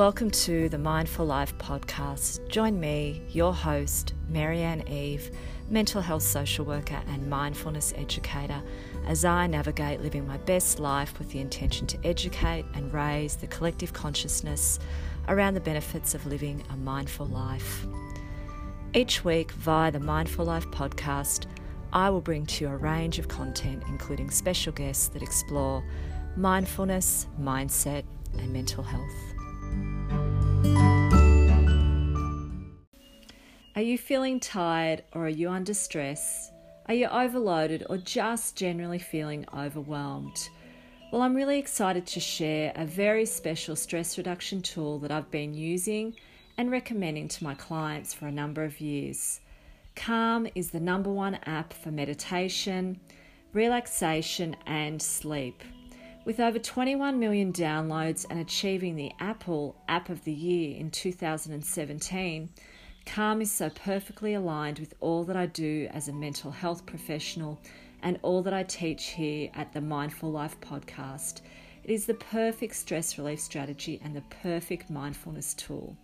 Welcome to the Mindful Life podcast. Join me, your host, Marianne Eve, mental health social worker and mindfulness educator, as I navigate living my best life with the intention to educate and raise the collective consciousness around the benefits of living a mindful life. Each week, via the Mindful Life podcast, I will bring to you a range of content, including special guests that explore mindfulness, mindset, and mental health. Are you feeling tired or are you under stress? Are you overloaded or just generally feeling overwhelmed? Well, I'm really excited to share a very special stress reduction tool that I've been using and recommending to my clients for a number of years. Calm is the number one app for meditation, relaxation, and sleep. With over 21 million downloads and achieving the Apple App of the Year in 2017, Calm is so perfectly aligned with all that I do as a mental health professional and all that I teach here at the Mindful Life podcast. It is the perfect stress relief strategy and the perfect mindfulness tool.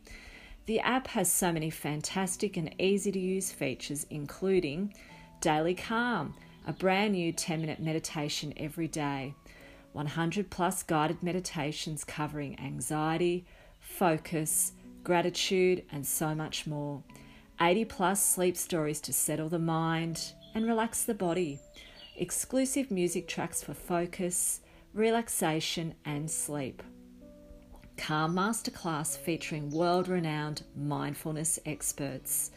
The app has so many fantastic and easy to use features, including Daily Calm, a brand new 10 minute meditation every day 100 plus guided meditations covering anxiety, focus, gratitude, and so much more. 80 plus sleep stories to settle the mind and relax the body. Exclusive music tracks for focus, relaxation, and sleep. Calm Masterclass featuring world renowned mindfulness experts.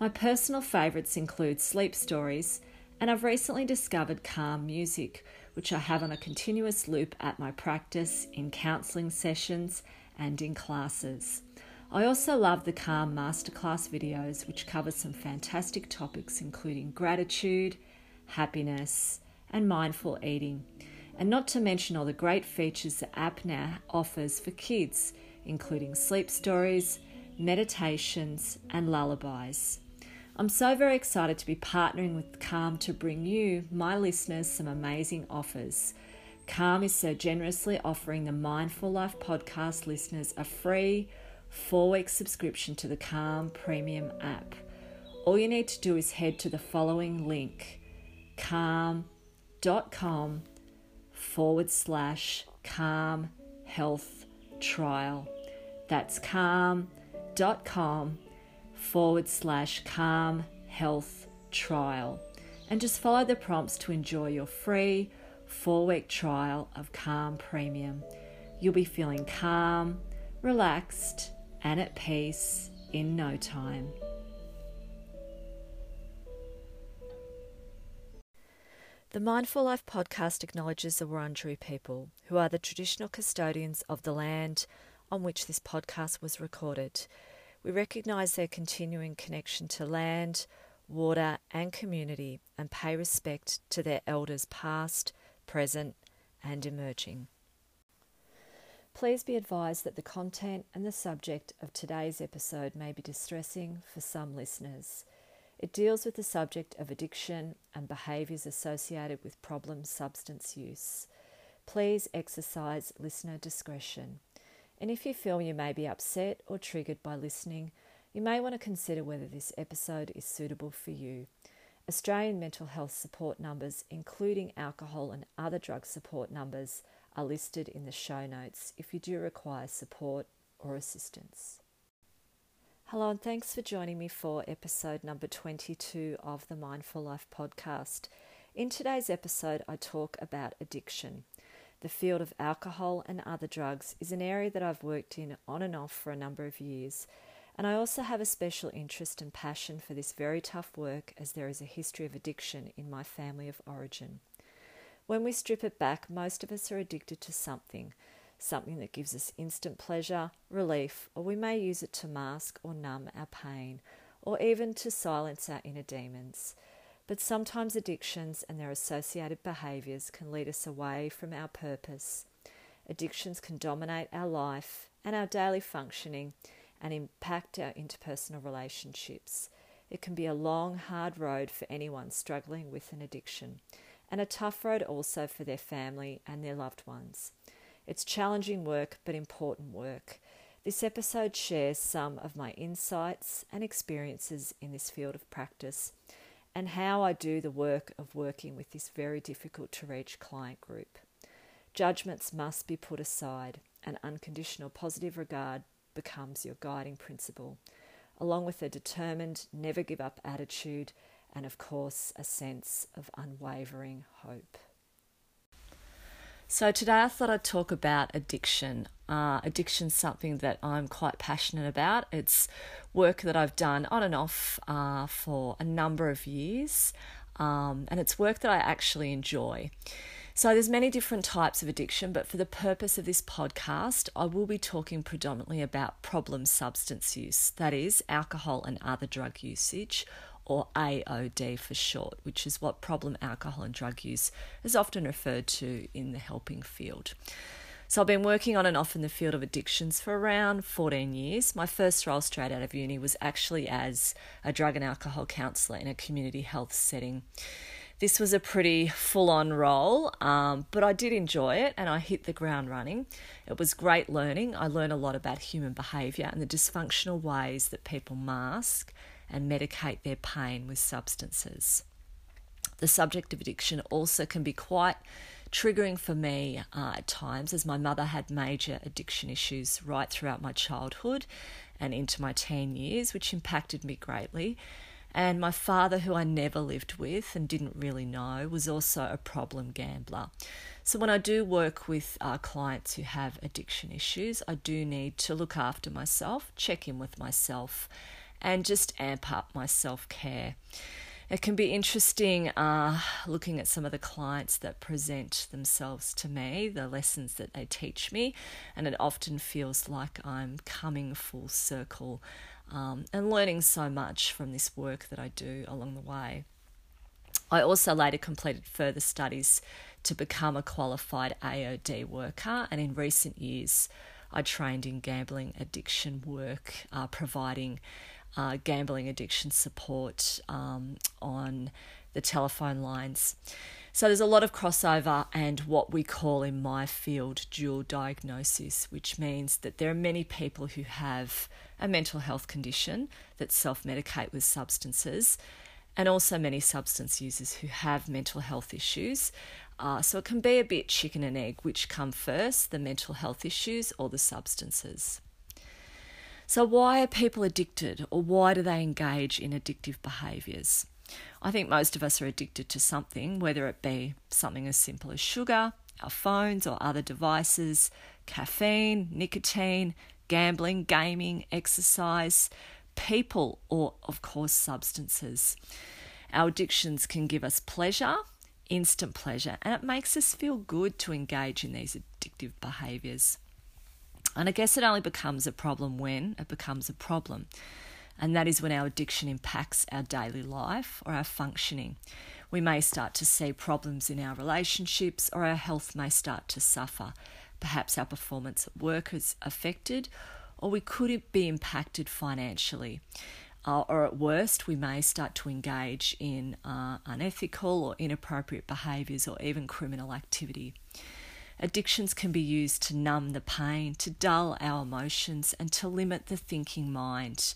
My personal favourites include sleep stories, and I've recently discovered calm music which I have on a continuous loop at my practice, in counselling sessions, and in classes. I also love the Calm Masterclass videos, which cover some fantastic topics including gratitude, happiness, and mindful eating. And not to mention all the great features the app now offers for kids, including sleep stories, meditations, and lullabies. I'm so very excited to be partnering with Calm to bring you, my listeners, some amazing offers. Calm is so generously offering the Mindful Life podcast listeners a free four week subscription to the Calm Premium app. All you need to do is head to the following link calm.com forward slash calm health trial. That's calm.com forward slash calm health trial and just follow the prompts to enjoy your free four week trial of Calm Premium. You'll be feeling calm, relaxed, and at peace in no time. The Mindful Life podcast acknowledges the Wurundjeri people, who are the traditional custodians of the land on which this podcast was recorded we recognise their continuing connection to land, water, and community and pay respect to their elders past, present, and emerging. Please be advised that the content and the subject of today's episode may be distressing for some listeners. It deals with the subject of addiction and behaviours associated with problem substance use. Please exercise listener discretion. And if you feel you may be upset or triggered by listening, you may want to consider whether this episode is suitable for you. Australian mental health support numbers, including alcohol and other drug support numbers, are listed in the show notes if you do require support or assistance. Hello, and thanks for joining me for episode number 22 of the Mindful Life podcast. In today's episode, I talk about addiction. The field of alcohol and other drugs is an area that I've worked in on and off for a number of years, and I also have a special interest and passion for this very tough work as there is a history of addiction in my family of origin. When we strip it back, most of us are addicted to something, something that gives us instant pleasure, relief, or we may use it to mask or numb our pain, or even to silence our inner demons. But sometimes addictions and their associated behaviours can lead us away from our purpose. Addictions can dominate our life and our daily functioning and impact our interpersonal relationships. It can be a long, hard road for anyone struggling with an addiction, and a tough road also for their family and their loved ones. It's challenging work, but important work. This episode shares some of my insights and experiences in this field of practice and how I do the work of working with this very difficult to reach client group. Judgments must be put aside, and unconditional positive regard becomes your guiding principle, along with a determined, never give up attitude, and of course, a sense of unwavering hope. So, today I thought I'd talk about addiction. Uh, addiction's something that I'm quite passionate about. It's work that I've done on and off uh, for a number of years, um, and it's work that I actually enjoy. So there's many different types of addiction, but for the purpose of this podcast, I will be talking predominantly about problem substance use, that is alcohol and other drug usage, or AOD for short, which is what problem alcohol and drug use is often referred to in the helping field. So I've been working on and off in the field of addictions for around 14 years. My first role straight out of uni was actually as a drug and alcohol counsellor in a community health setting. This was a pretty full on role, um, but I did enjoy it and I hit the ground running. It was great learning. I learned a lot about human behaviour and the dysfunctional ways that people mask and medicate their pain with substances. The subject of addiction also can be quite triggering for me uh, at times, as my mother had major addiction issues right throughout my childhood and into my teen years, which impacted me greatly. And my father, who I never lived with and didn't really know, was also a problem gambler. So, when I do work with uh, clients who have addiction issues, I do need to look after myself, check in with myself, and just amp up my self care. It can be interesting uh, looking at some of the clients that present themselves to me, the lessons that they teach me, and it often feels like I'm coming full circle um, and learning so much from this work that I do along the way. I also later completed further studies to become a qualified AOD worker, and in recent years, I trained in gambling addiction work, uh, providing uh, gambling addiction support um, on the telephone lines. So there's a lot of crossover and what we call in my field dual diagnosis, which means that there are many people who have a mental health condition that self medicate with substances, and also many substance users who have mental health issues. Uh, so it can be a bit chicken and egg which come first, the mental health issues or the substances. So, why are people addicted or why do they engage in addictive behaviours? I think most of us are addicted to something, whether it be something as simple as sugar, our phones or other devices, caffeine, nicotine, gambling, gaming, exercise, people, or of course, substances. Our addictions can give us pleasure, instant pleasure, and it makes us feel good to engage in these addictive behaviours. And I guess it only becomes a problem when it becomes a problem. And that is when our addiction impacts our daily life or our functioning. We may start to see problems in our relationships or our health may start to suffer. Perhaps our performance at work is affected, or we could be impacted financially. Uh, or at worst, we may start to engage in uh, unethical or inappropriate behaviours or even criminal activity. Addictions can be used to numb the pain, to dull our emotions, and to limit the thinking mind.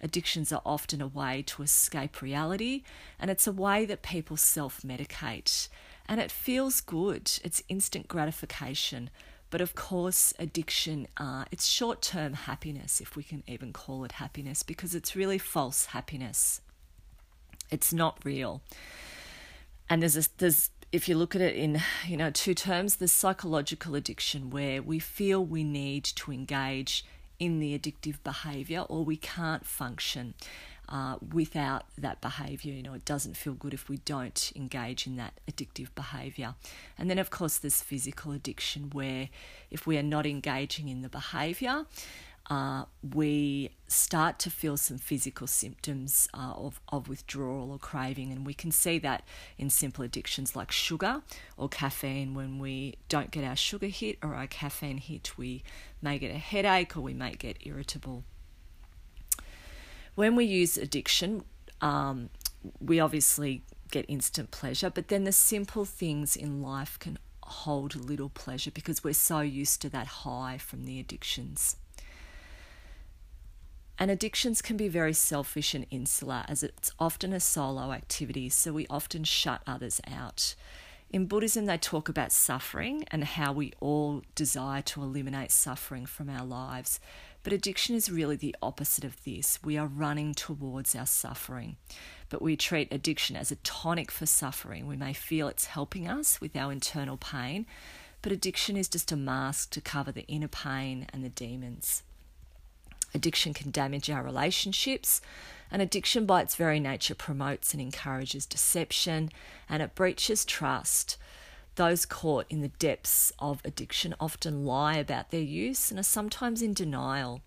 Addictions are often a way to escape reality, and it's a way that people self medicate. And it feels good, it's instant gratification. But of course, addiction, uh, it's short term happiness, if we can even call it happiness, because it's really false happiness. It's not real. And there's, a, there's if you look at it in you know two terms the psychological addiction where we feel we need to engage in the addictive behavior or we can't function uh, without that behavior you know it doesn't feel good if we don't engage in that addictive behavior and then of course there's physical addiction where if we are not engaging in the behavior uh, we start to feel some physical symptoms uh, of, of withdrawal or craving. And we can see that in simple addictions like sugar or caffeine. When we don't get our sugar hit or our caffeine hit, we may get a headache or we may get irritable. When we use addiction, um, we obviously get instant pleasure, but then the simple things in life can hold little pleasure because we're so used to that high from the addictions. And addictions can be very selfish and insular, as it's often a solo activity, so we often shut others out. In Buddhism, they talk about suffering and how we all desire to eliminate suffering from our lives. But addiction is really the opposite of this. We are running towards our suffering. But we treat addiction as a tonic for suffering. We may feel it's helping us with our internal pain, but addiction is just a mask to cover the inner pain and the demons. Addiction can damage our relationships, and addiction, by its very nature, promotes and encourages deception and it breaches trust. Those caught in the depths of addiction often lie about their use and are sometimes in denial.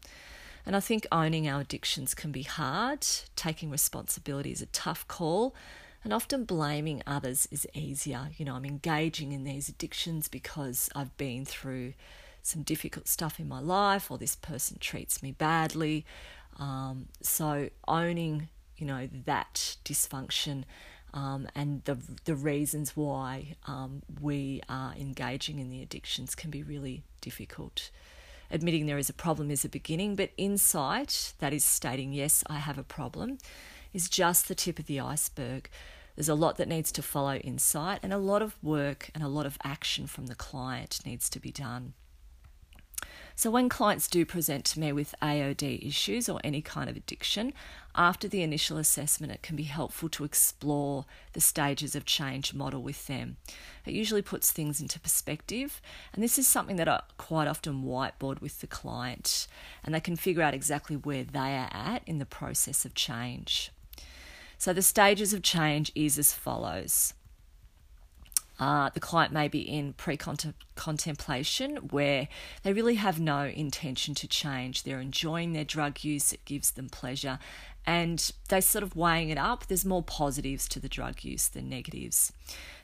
And I think owning our addictions can be hard. Taking responsibility is a tough call, and often blaming others is easier. You know, I'm engaging in these addictions because I've been through some difficult stuff in my life, or this person treats me badly. Um, so owning, you know, that dysfunction um, and the the reasons why um, we are engaging in the addictions can be really difficult. Admitting there is a problem is a beginning, but insight, that is stating, yes, I have a problem, is just the tip of the iceberg. There's a lot that needs to follow insight, and a lot of work and a lot of action from the client needs to be done. So, when clients do present to me with AOD issues or any kind of addiction, after the initial assessment, it can be helpful to explore the stages of change model with them. It usually puts things into perspective, and this is something that I quite often whiteboard with the client, and they can figure out exactly where they are at in the process of change. So, the stages of change is as follows. Uh, the client may be in pre contemplation where they really have no intention to change. They're enjoying their drug use, it gives them pleasure, and they're sort of weighing it up. There's more positives to the drug use than negatives.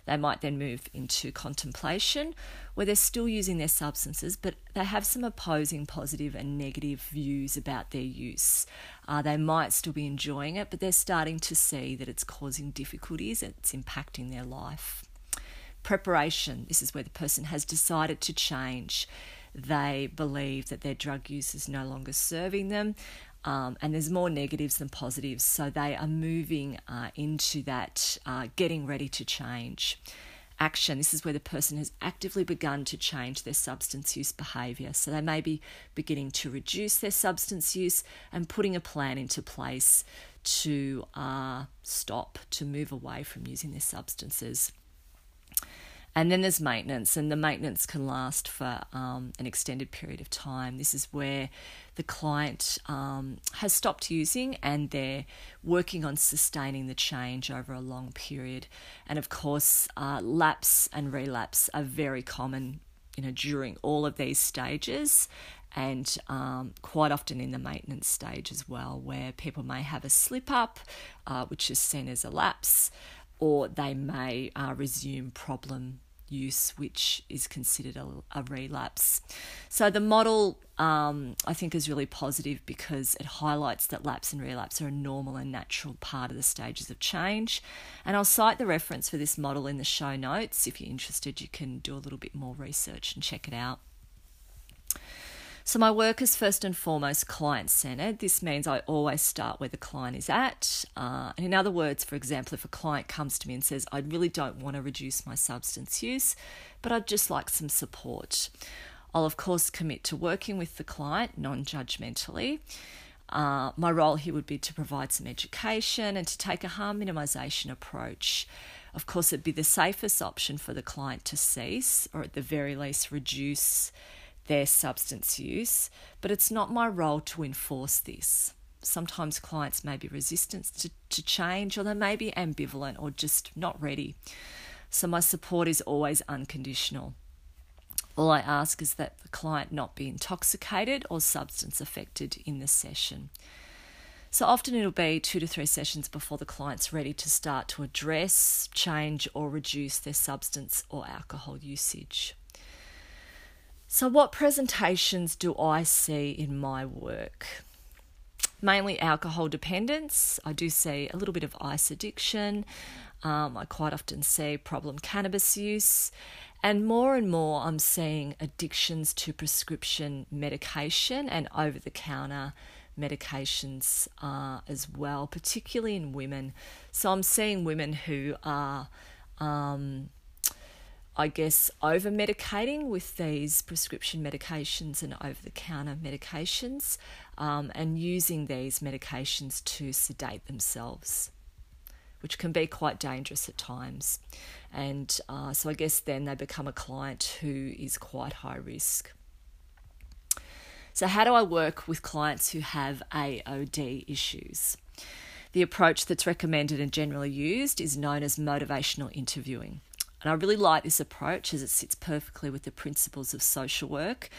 They might then move into contemplation where they're still using their substances, but they have some opposing positive and negative views about their use. Uh, they might still be enjoying it, but they're starting to see that it's causing difficulties, it's impacting their life. Preparation this is where the person has decided to change. They believe that their drug use is no longer serving them. Um, and there's more negatives than positives, so they are moving uh, into that uh, getting ready to change. Action this is where the person has actively begun to change their substance use behaviour. So they may be beginning to reduce their substance use and putting a plan into place to uh, stop, to move away from using their substances. And then there's maintenance, and the maintenance can last for um, an extended period of time. This is where the client um, has stopped using and they're working on sustaining the change over a long period. And of course, uh, lapse and relapse are very common, you know, during all of these stages. And um, quite often in the maintenance stage as well, where people may have a slip up, uh, which is seen as a lapse, or they may uh, resume problem use, which is considered a, a relapse. So the model, um, I think, is really positive because it highlights that lapse and relapse are a normal and natural part of the stages of change. And I'll cite the reference for this model in the show notes. If you're interested, you can do a little bit more research and check it out. So, my work is first and foremost client centered. This means I always start where the client is at. Uh, and in other words, for example, if a client comes to me and says, I really don't want to reduce my substance use, but I'd just like some support, I'll of course commit to working with the client non judgmentally. Uh, my role here would be to provide some education and to take a harm minimisation approach. Of course, it'd be the safest option for the client to cease or at the very least reduce their substance use, but it's not my role to enforce this. Sometimes clients may be resistant to, to change, or they may be ambivalent or just not ready. So, my support is always unconditional. All I ask is that the client not be intoxicated or substance affected in the session. So often it'll be two to three sessions before the client's ready to start to address, change, or reduce their substance or alcohol usage. So, what presentations do I see in my work? Mainly alcohol dependence. I do see a little bit of ice addiction. Um, I quite often see problem cannabis use. And more and more, I'm seeing addictions to prescription medication and over the counter medications uh, as well, particularly in women. So I'm seeing women who are, um, I guess, over medicating with these prescription medications and over the counter medications um, and using these medications to sedate themselves which can be quite dangerous at times. And uh, so I guess then they become a client who is quite high risk. So, how do I work with clients who have AOD issues? The approach that's recommended and generally used is known as motivational interviewing. And I really like this approach as it sits perfectly with the principles of social work.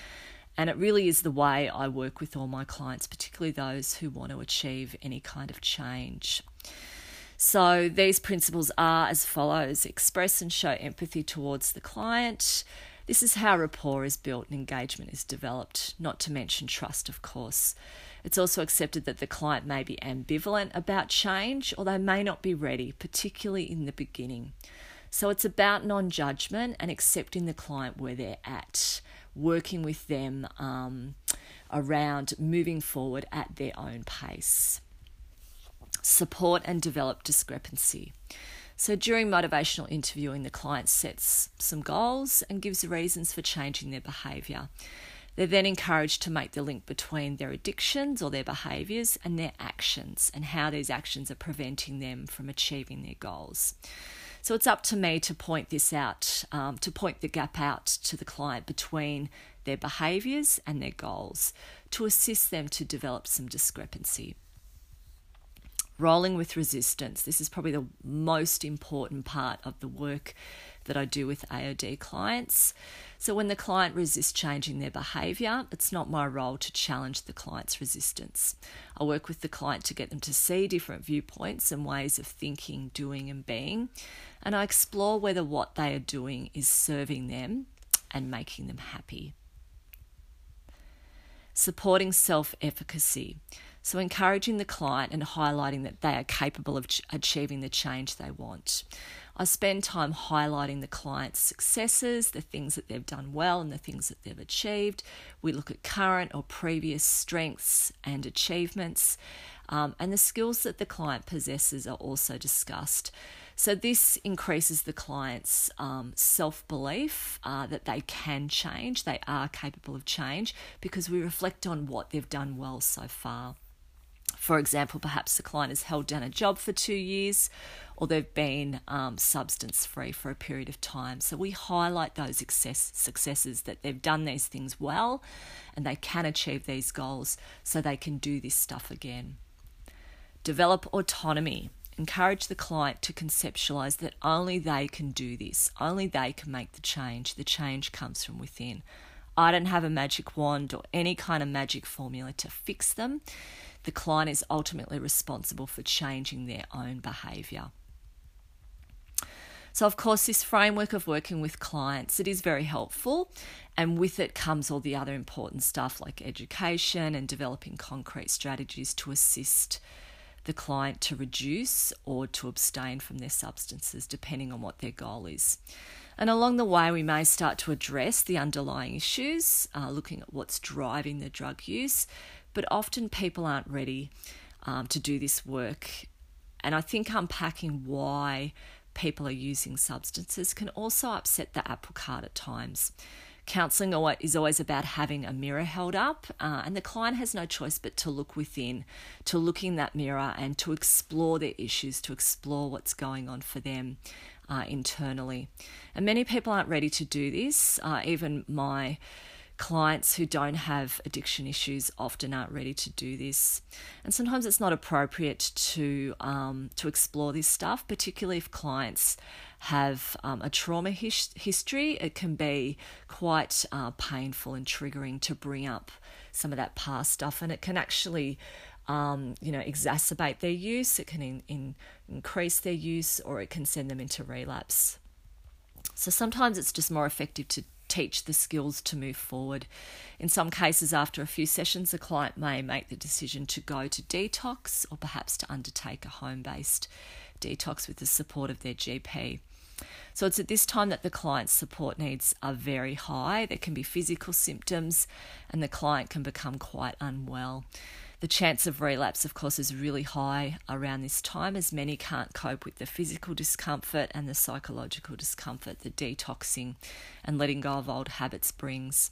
And it really is the way I work with all my clients, particularly those who want to achieve any kind of change. So these principles are as follows express and show empathy towards the client. This is how rapport is built and engagement is developed, not to mention trust, of course. It's also accepted that the client may be ambivalent about change or they may not be ready, particularly in the beginning. So it's about non judgment and accepting the client where they're at, working with them um, around moving forward at their own pace support and develop discrepancy. So, during motivational interviewing, the client sets some goals and gives reasons for changing their behaviour. They're then encouraged to make the link between their addictions or their behaviours and their actions and how these actions are preventing them from achieving their goals. So it's up to me to point this out, um, to point the gap out to the client between their behaviours and their goals to assist them to develop some discrepancy rolling with resistance. This is probably the most important part of the work that I do with AOD clients. So, when the client resists changing their behaviour, it's not my role to challenge the client's resistance. I work with the client to get them to see different viewpoints and ways of thinking, doing, and being. And I explore whether what they are doing is serving them and making them happy. Supporting self efficacy. So, encouraging the client and highlighting that they are capable of ch- achieving the change they want. I spend time highlighting the client's successes, the things that they've done well, and the things that they've achieved. We look at current or previous strengths and achievements, um, and the skills that the client possesses are also discussed. So, this increases the client's um, self belief uh, that they can change, they are capable of change, because we reflect on what they've done well so far. For example, perhaps the client has held down a job for two years or they've been um, substance free for a period of time. So we highlight those success, successes that they've done these things well and they can achieve these goals so they can do this stuff again. Develop autonomy. Encourage the client to conceptualize that only they can do this, only they can make the change. The change comes from within. I don't have a magic wand or any kind of magic formula to fix them the client is ultimately responsible for changing their own behaviour. So, of course, this framework of working with clients, it is very helpful. And with it comes all the other important stuff like education and developing concrete strategies to assist the client to reduce or to abstain from their substances, depending on what their goal is. And along the way, we may start to address the underlying issues, uh, looking at what's driving the drug use, but often people aren't ready um, to do this work. And I think unpacking why people are using substances can also upset the apple cart at times. Counselling is always about having a mirror held up, uh, and the client has no choice but to look within, to look in that mirror and to explore their issues, to explore what's going on for them uh, internally. And many people aren't ready to do this. Uh, even my clients who don't have addiction issues often aren't ready to do this, and sometimes it's not appropriate to um, to explore this stuff, particularly if clients have um, a trauma his- history. It can be quite uh, painful and triggering to bring up some of that past stuff, and it can actually. Um, you know, exacerbate their use. It can in, in increase their use, or it can send them into relapse. So sometimes it's just more effective to teach the skills to move forward. In some cases, after a few sessions, the client may make the decision to go to detox or perhaps to undertake a home based detox with the support of their GP. So it's at this time that the client's support needs are very high. There can be physical symptoms, and the client can become quite unwell. The chance of relapse, of course, is really high around this time as many can't cope with the physical discomfort and the psychological discomfort that detoxing and letting go of old habits brings.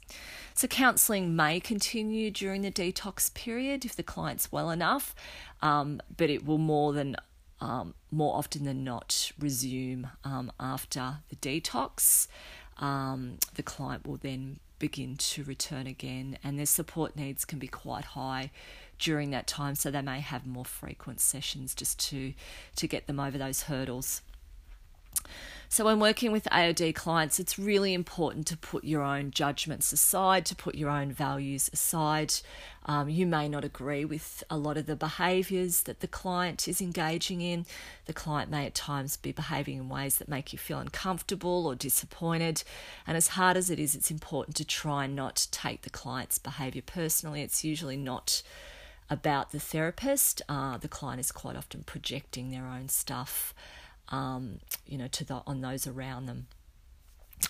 So, counselling may continue during the detox period if the client's well enough, um, but it will more than um, more often than not resume um, after the detox. Um, the client will then begin to return again, and their support needs can be quite high during that time, so they may have more frequent sessions just to to get them over those hurdles. So, when working with AOD clients, it's really important to put your own judgments aside, to put your own values aside. Um, you may not agree with a lot of the behaviours that the client is engaging in. The client may at times be behaving in ways that make you feel uncomfortable or disappointed. And as hard as it is, it's important to try not take the client's behaviour personally. It's usually not about the therapist. Uh, the client is quite often projecting their own stuff um, you know, to the on those around them.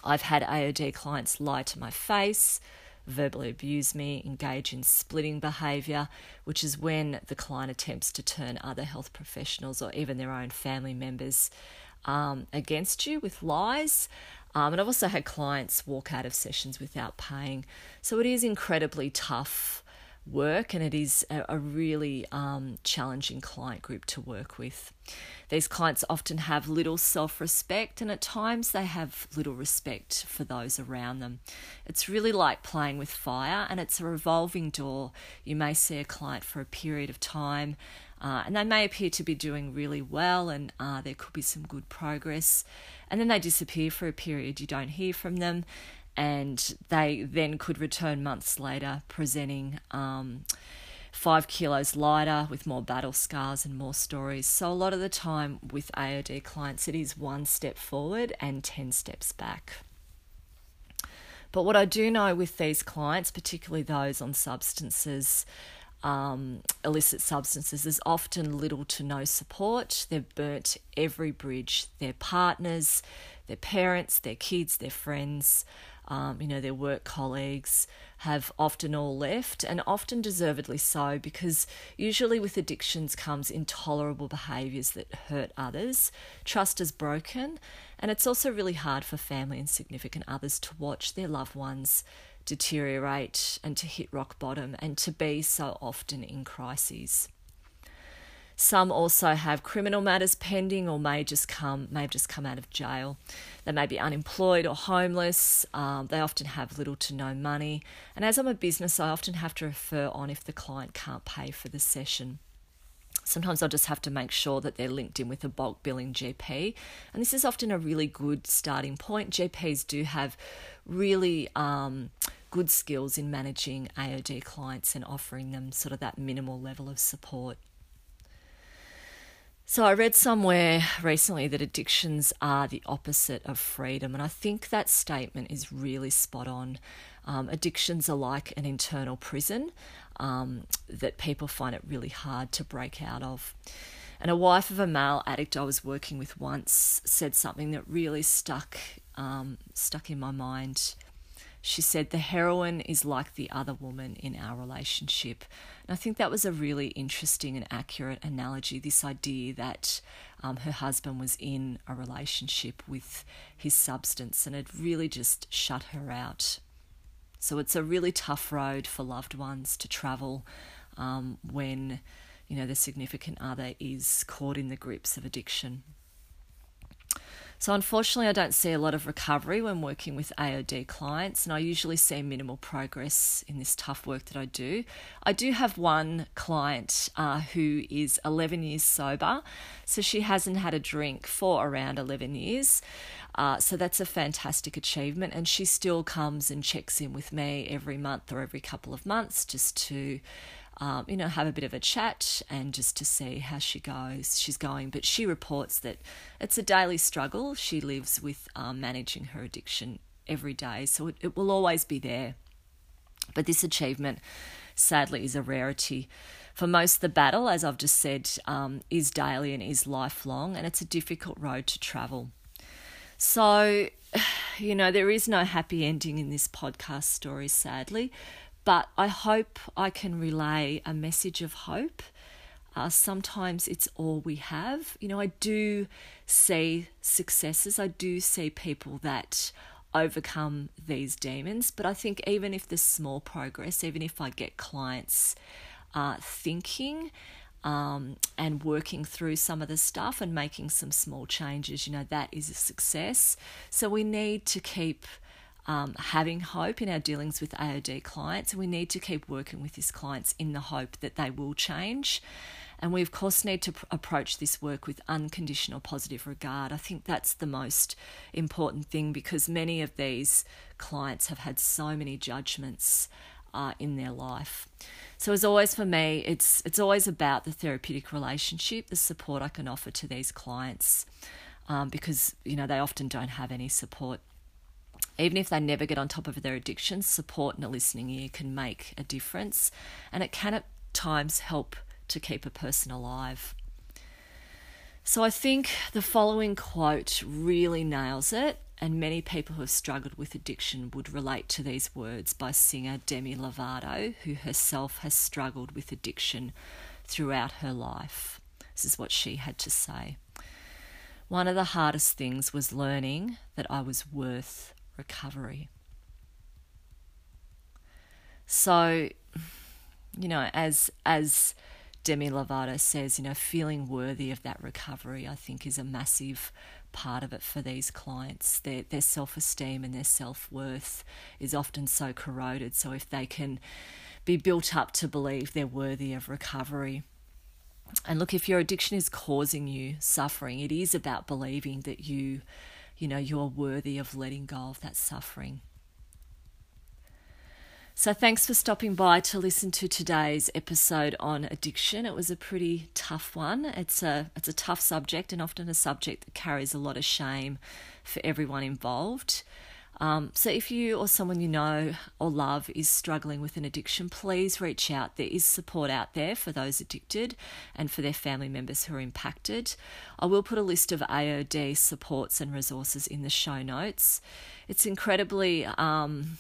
I've had AOD clients lie to my face, verbally abuse me, engage in splitting behaviour, which is when the client attempts to turn other health professionals or even their own family members um, against you with lies. Um, and I've also had clients walk out of sessions without paying. So it is incredibly tough work and it is a, a really um, challenging client group to work with. These clients often have little self respect and at times they have little respect for those around them. It's really like playing with fire and it's a revolving door. You may see a client for a period of time. Uh, and they may appear to be doing really well, and uh, there could be some good progress. And then they disappear for a period. You don't hear from them, and they then could return months later presenting um, five kilos lighter with more battle scars and more stories. So, a lot of the time with AOD clients, it is one step forward and 10 steps back. But what I do know with these clients, particularly those on substances, um, illicit substances, there's often little to no support. They've burnt every bridge. Their partners, their parents, their kids, their friends um, you know, their work colleagues have often all left, and often deservedly so, because usually with addictions comes intolerable behaviours that hurt others. Trust is broken, and it's also really hard for family and significant others to watch their loved ones deteriorate and to hit rock bottom and to be so often in crises. Some also have criminal matters pending or may just come may have just come out of jail. They may be unemployed or homeless. Um, they often have little to no money. And as I'm a business, I often have to refer on if the client can't pay for the session. Sometimes I'll just have to make sure that they're linked in with a bulk billing GP. And this is often a really good starting point. GPs do have really um, good skills in managing AOD clients and offering them sort of that minimal level of support. So, I read somewhere recently that addictions are the opposite of freedom, and I think that statement is really spot on. Um, addictions are like an internal prison um, that people find it really hard to break out of. And a wife of a male addict I was working with once said something that really stuck um, stuck in my mind. She said, The heroin is like the other woman in our relationship. And I think that was a really interesting and accurate analogy this idea that um, her husband was in a relationship with his substance and it really just shut her out. So it's a really tough road for loved ones to travel um, when you know the significant other is caught in the grips of addiction. So, unfortunately, I don't see a lot of recovery when working with AOD clients, and I usually see minimal progress in this tough work that I do. I do have one client uh, who is 11 years sober, so she hasn't had a drink for around 11 years. Uh, so that's a fantastic achievement, and she still comes and checks in with me every month or every couple of months just to um, you know, have a bit of a chat and just to see how she goes. She's going, but she reports that it's a daily struggle. She lives with um, managing her addiction every day, so it, it will always be there. But this achievement, sadly, is a rarity. For most, the battle, as I've just said, um, is daily and is lifelong, and it's a difficult road to travel. So, you know, there is no happy ending in this podcast story, sadly, But I hope I can relay a message of hope. Uh, sometimes it's all we have. You know, I do see successes, I do see people that overcome these demons, but I think even if there's small progress, even if I get clients uh, thinking, um, and working through some of the stuff and making some small changes, you know, that is a success. So we need to keep um, having hope in our dealings with AOD clients, and we need to keep working with these clients in the hope that they will change. And we, of course, need to pr- approach this work with unconditional positive regard. I think that's the most important thing because many of these clients have had so many judgments uh, in their life. So as always for me, it's it's always about the therapeutic relationship, the support I can offer to these clients, um, because you know they often don't have any support. Even if they never get on top of their addictions, support and a listening ear can make a difference, and it can at times help to keep a person alive. So I think the following quote really nails it, and many people who have struggled with addiction would relate to these words by singer Demi Lovato, who herself has struggled with addiction throughout her life. This is what she had to say. One of the hardest things was learning that I was worth recovery. So, you know, as as Demi Lovato says, you know, feeling worthy of that recovery, I think, is a massive part of it for these clients. Their their self esteem and their self worth is often so corroded. So if they can be built up to believe they're worthy of recovery. And look, if your addiction is causing you suffering, it is about believing that you, you know, you're worthy of letting go of that suffering. So, thanks for stopping by to listen to today's episode on addiction. It was a pretty tough one. It's a it's a tough subject and often a subject that carries a lot of shame for everyone involved. Um, so, if you or someone you know or love is struggling with an addiction, please reach out. There is support out there for those addicted and for their family members who are impacted. I will put a list of AOD supports and resources in the show notes. It's incredibly um,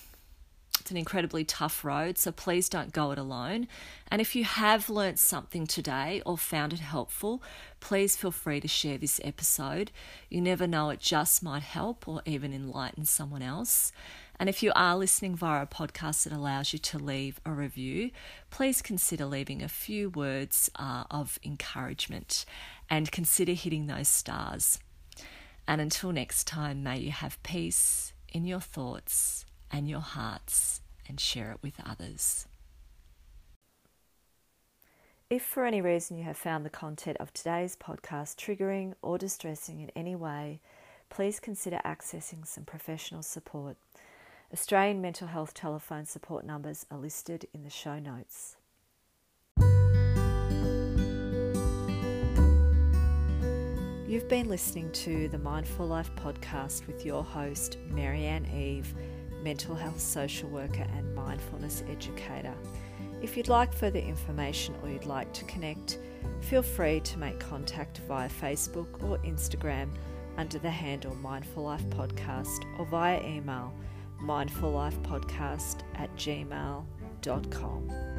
it's an incredibly tough road, so please don't go it alone. And if you have learnt something today or found it helpful, please feel free to share this episode. You never know, it just might help or even enlighten someone else. And if you are listening via a podcast that allows you to leave a review, please consider leaving a few words uh, of encouragement and consider hitting those stars. And until next time, may you have peace in your thoughts and your hearts and share it with others. If for any reason you have found the content of today's podcast triggering or distressing in any way, please consider accessing some professional support. Australian mental health telephone support numbers are listed in the show notes. You've been listening to the Mindful Life podcast with your host, Marianne Eve mental health social worker and mindfulness educator. If you'd like further information or you'd like to connect, feel free to make contact via Facebook or Instagram under the handle Mindful Life Podcast or via email mindfullifepodcast at gmail.com.